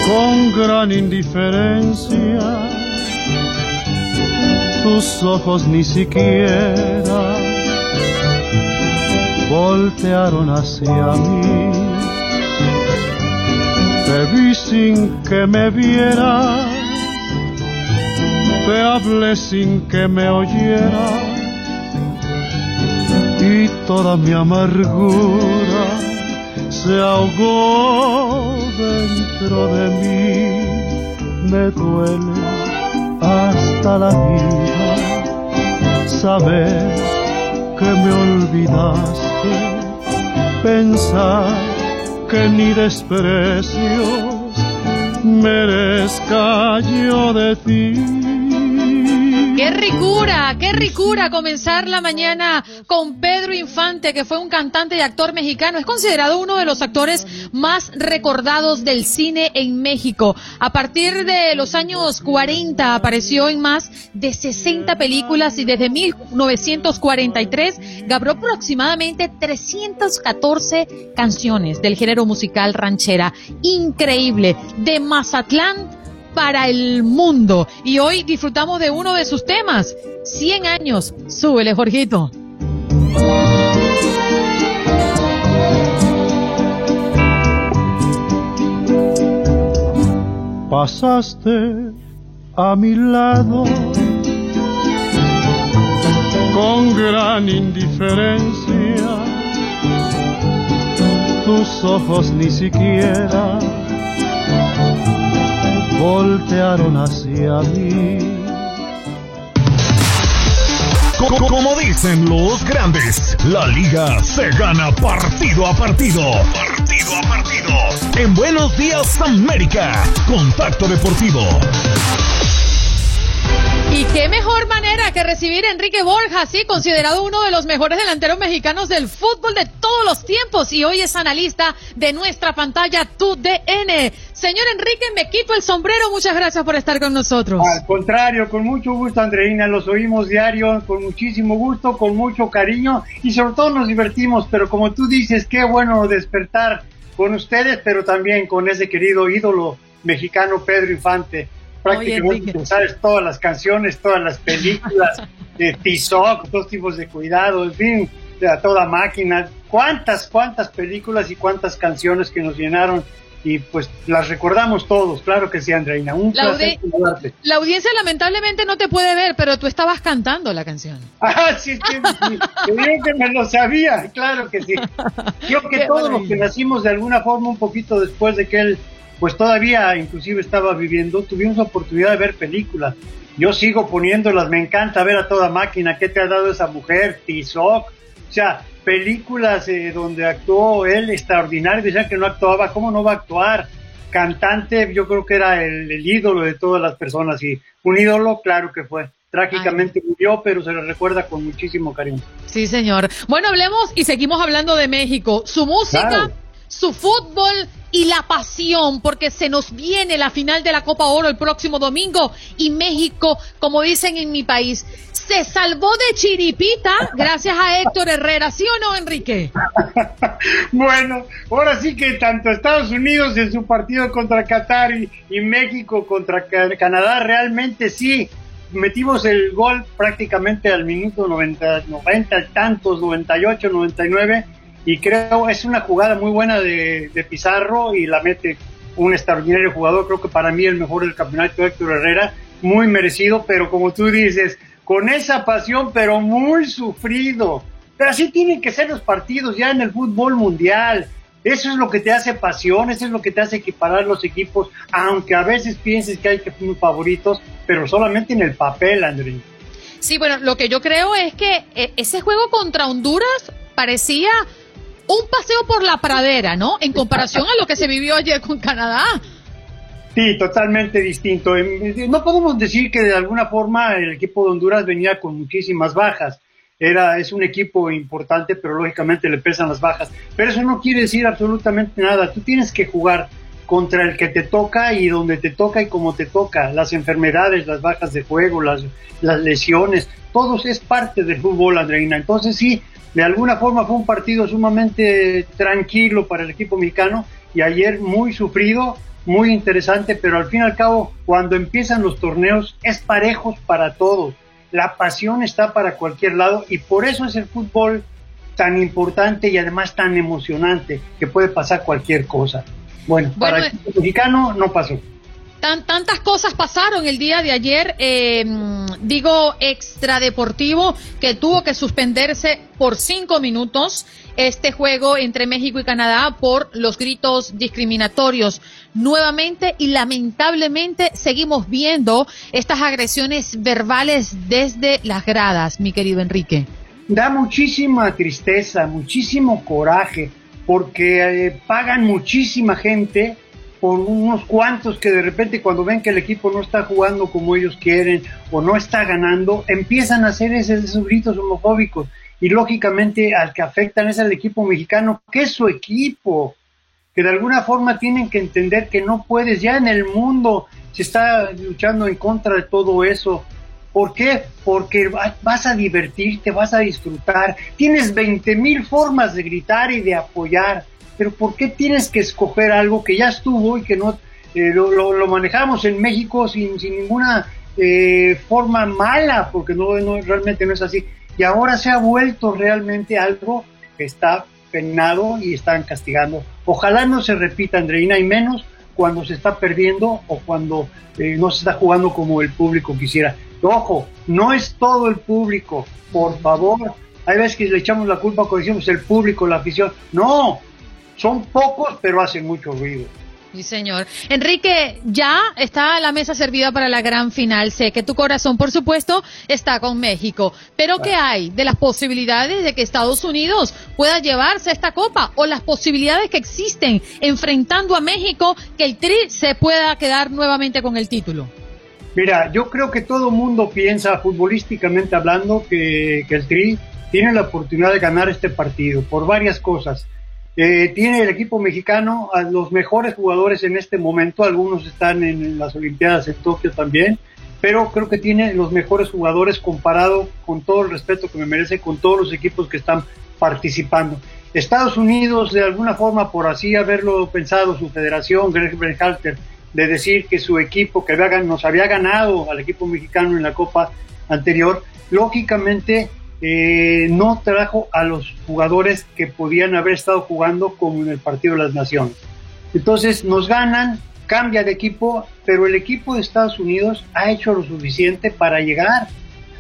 con gran indiferencia. Tus ojos ni siquiera voltearon hacia mí. Te vi sin que me vieras, te hablé sin que me oyeras y toda mi amargura se ahogó dentro de mí. Me duele hasta la vida saber que me olvidaste, pensar que ni desprecios merezca yo de ti. Qué ricura, qué ricura comenzar la mañana con Pedro Infante, que fue un cantante y actor mexicano. Es considerado uno de los actores más recordados del cine en México. A partir de los años 40 apareció en más de 60 películas y desde 1943 grabó aproximadamente 314 canciones del género musical ranchera. Increíble. De Mazatlán para el mundo. Y hoy disfrutamos de uno de sus temas, 100 años. Súbele, Jorgito. Pasaste a mi lado con gran indiferencia. Tus ojos ni siquiera voltearon hacia mí. Co- Como dicen los grandes, la liga se gana partido a partido. Partido a partido. En Buenos Días América, Contacto Deportivo. Y qué mejor manera que recibir a Enrique Borja, sí, considerado uno de los mejores delanteros mexicanos del fútbol de todos los tiempos y hoy es analista de nuestra pantalla TUDN. Señor Enrique, me quito el sombrero, muchas gracias por estar con nosotros. Al contrario, con mucho gusto, Andreina, los oímos diario, con muchísimo gusto, con mucho cariño y sobre todo nos divertimos, pero como tú dices, qué bueno despertar con ustedes, pero también con ese querido ídolo mexicano Pedro Infante. Prácticamente tú sabes todas las canciones, todas las películas de Tizoc, dos tipos de cuidado, en fin, de a toda máquina. Cuántas, cuántas películas y cuántas canciones que nos llenaron y pues las recordamos todos, claro que sí, Andreina. Un La, placer audi- saludarte. la audiencia lamentablemente no te puede ver, pero tú estabas cantando la canción. Ah, sí, sí, sí. Que me lo sabía, claro que sí. Creo que Qué todos los maravilla. que nacimos de alguna forma un poquito después de que él, pues todavía inclusive estaba viviendo, tuvimos la oportunidad de ver películas. Yo sigo poniéndolas, me encanta ver a toda máquina. ¿Qué te ha dado esa mujer? Tizoc. O sea, películas eh, donde actuó él extraordinario. Decían que no actuaba, ¿cómo no va a actuar? Cantante, yo creo que era el, el ídolo de todas las personas y un ídolo, claro que fue. Trágicamente murió, pero se le recuerda con muchísimo cariño. Sí, señor. Bueno, hablemos y seguimos hablando de México. Su música, Claro. su fútbol la pasión, porque se nos viene la final de la Copa Oro el próximo domingo y México, como dicen en mi país, se salvó de chiripita gracias a Héctor Herrera, ¿sí o no, Enrique? Bueno, ahora sí que tanto Estados Unidos en su partido contra Qatar y, y México contra Ca- Canadá, realmente sí, metimos el gol prácticamente al minuto 90, 90 y tantos, 98, 99, y creo es una jugada muy buena de, de Pizarro y la mete un extraordinario jugador, creo que para mí el mejor del campeonato, Héctor Herrera, muy merecido, pero como tú dices, con esa pasión, pero muy sufrido. Pero así tienen que ser los partidos ya en el fútbol mundial. Eso es lo que te hace pasión, eso es lo que te hace equiparar los equipos, aunque a veces pienses que hay que ser favoritos, pero solamente en el papel, André. Sí, bueno, lo que yo creo es que eh, ese juego contra Honduras parecía un paseo por la pradera, ¿no? En comparación a lo que se vivió ayer con Canadá. Sí, totalmente distinto. Em, No podemos decir que de alguna forma el equipo de Honduras venía con muchísimas bajas. Era, es un equipo importante, pero lógicamente le pesan las bajas. Pero eso no quiere decir absolutamente nada. Tú tienes que jugar contra el que te toca y donde te toca y como te toca. Las enfermedades, las bajas de juego, las, las lesiones, todo es parte del fútbol, Andreina. Entonces sí, de alguna forma fue un partido sumamente tranquilo para el equipo mexicano y ayer muy sufrido, muy interesante, pero al fin y al cabo, cuando empiezan los torneos, es parejos para todos. La pasión está para cualquier lado y por eso es el fútbol tan importante y además tan emocionante que puede pasar cualquier cosa. Bueno, para el equipo mexicano no pasó. Tan, tantas cosas pasaron el día de ayer, eh, digo extradeportivo, que tuvo que suspenderse por cinco minutos este juego entre México y Canadá por los gritos discriminatorios nuevamente y lamentablemente seguimos viendo estas agresiones verbales desde las gradas, mi querido Enrique. Da muchísima tristeza, muchísimo coraje, porque eh, pagan muchísima gente por unos cuantos que de repente cuando ven que el equipo no está jugando como ellos quieren o no está ganando, empiezan a hacer ese- esos gritos homofóbicos. Y lógicamente al que afectan es al equipo mexicano, que es su equipo, que de alguna forma tienen que entender que no puedes, ya en el mundo se está luchando en contra de todo eso. ¿Por qué? Porque va- vas a divertirte, vas a disfrutar. Tienes 20 mil formas de gritar y de apoyar, pero ¿por qué tienes que escoger algo que ya estuvo y que no eh, lo, manejamos en México sin, sin ninguna eh, forma mala? Porque no, realmente no es así. Y ahora se ha vuelto realmente algo que está penado y están castigando. Ojalá no se repita, Andreina, y menos cuando se está perdiendo o cuando eh, no se está jugando como el público quisiera. Ojo, no es todo el público, por favor. Hay veces que le echamos la culpa cuando decimos el público, la afición. No, son pocos, pero hacen mucho ruido. Sí, señor. Enrique, ya está la mesa servida para la gran final. Sé que tu corazón, por supuesto, está con México. Pero ¿qué hay de las posibilidades de que Estados Unidos pueda llevarse esta copa? ¿O las posibilidades que existen enfrentando a México que el Tri se pueda quedar nuevamente con el título? Mira, yo creo que todo el mundo piensa, futbolísticamente hablando, que, que el Tri tiene la oportunidad de ganar este partido por varias cosas. Eh, tiene el equipo mexicano a los mejores jugadores en este momento, algunos están en las Olimpiadas en Tokio también, pero creo que tiene los mejores jugadores comparado con todo el respeto que me merece con todos los equipos que están participando. Estados Unidos, de alguna forma, por así haberlo pensado, su federación, Greg Berhalter, de decir que su equipo, que había nos había ganado al equipo mexicano en la Copa anterior, lógicamente eh, no trajo a los jugadores que podían haber estado jugando como en el Partido de las Naciones. Entonces nos ganan, cambia de equipo, pero el equipo de Estados Unidos ha hecho lo suficiente para llegar,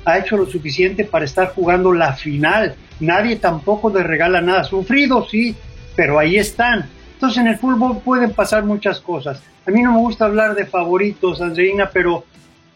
ha hecho lo suficiente para estar jugando la final. Nadie tampoco les regala nada, sufrido sí, pero ahí están. Entonces en el fútbol pueden pasar muchas cosas. A mí no me gusta hablar de favoritos, Andreina, pero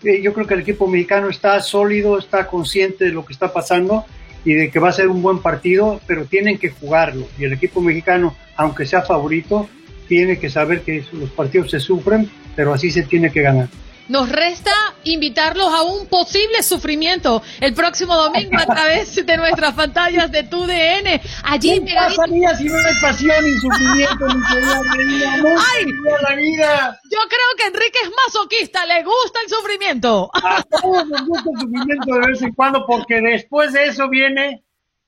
yo creo que el equipo mexicano está sólido, está consciente de lo que está pasando y de que va a ser un buen partido, pero tienen que jugarlo. Y el equipo mexicano, aunque sea favorito, tiene que saber que los partidos se sufren, pero así se tiene que ganar. Nos resta invitarlos a un posible sufrimiento el próximo domingo a través de nuestras pantallas de TUDN. Allí ¿Qué pasaría si no hay pasión y sufrimiento en ¡Ay! la vida! Yo creo que Enrique es masoquista, le gusta el sufrimiento. A todos nos gusta el sufrimiento de vez en cuando porque después de eso viene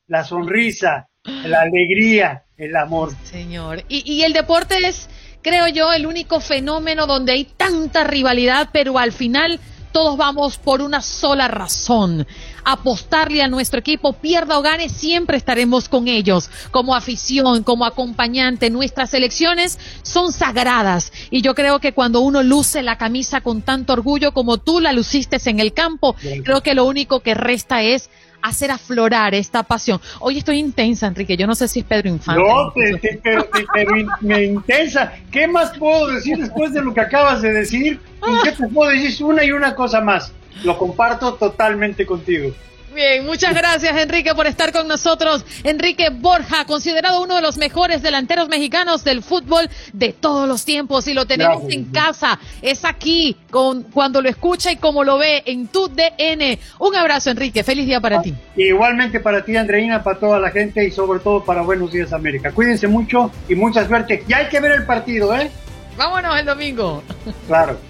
la sonrisa, la alegría, el amor. Señor. Y, y el deporte es creo yo, el único fenómeno donde hay tanta rivalidad, pero al final todos vamos por una sola razón. Apostarle a nuestro equipo, pierda o gane, siempre estaremos con ellos. Como afición, como acompañante, nuestras elecciones son sagradas. Y yo creo que cuando uno luce la camisa con tanto orgullo como tú la luciste en el campo, creo que lo único que resta es hacer aflorar esta pasión. Hoy estoy intensa, Enrique. Yo no sé si es Pedro Infante. No, pero, pero me intensa. ¿Qué más puedo decir después de lo que acabas de decir? ¿Qué te puedo decir? Una y una cosa más. Lo comparto totalmente contigo. Bien, muchas gracias Enrique por estar con nosotros. Enrique Borja, considerado uno de los mejores delanteros mexicanos del fútbol de todos los tiempos y lo tenemos en casa. Es aquí con cuando lo escucha y como lo ve en tu DN. Un abrazo Enrique, feliz día para ti. Igualmente para ti Andreina, para toda la gente y sobre todo para Buenos Días América. Cuídense mucho y mucha suerte. Ya hay que ver el partido, ¿eh? Vámonos el domingo. Claro.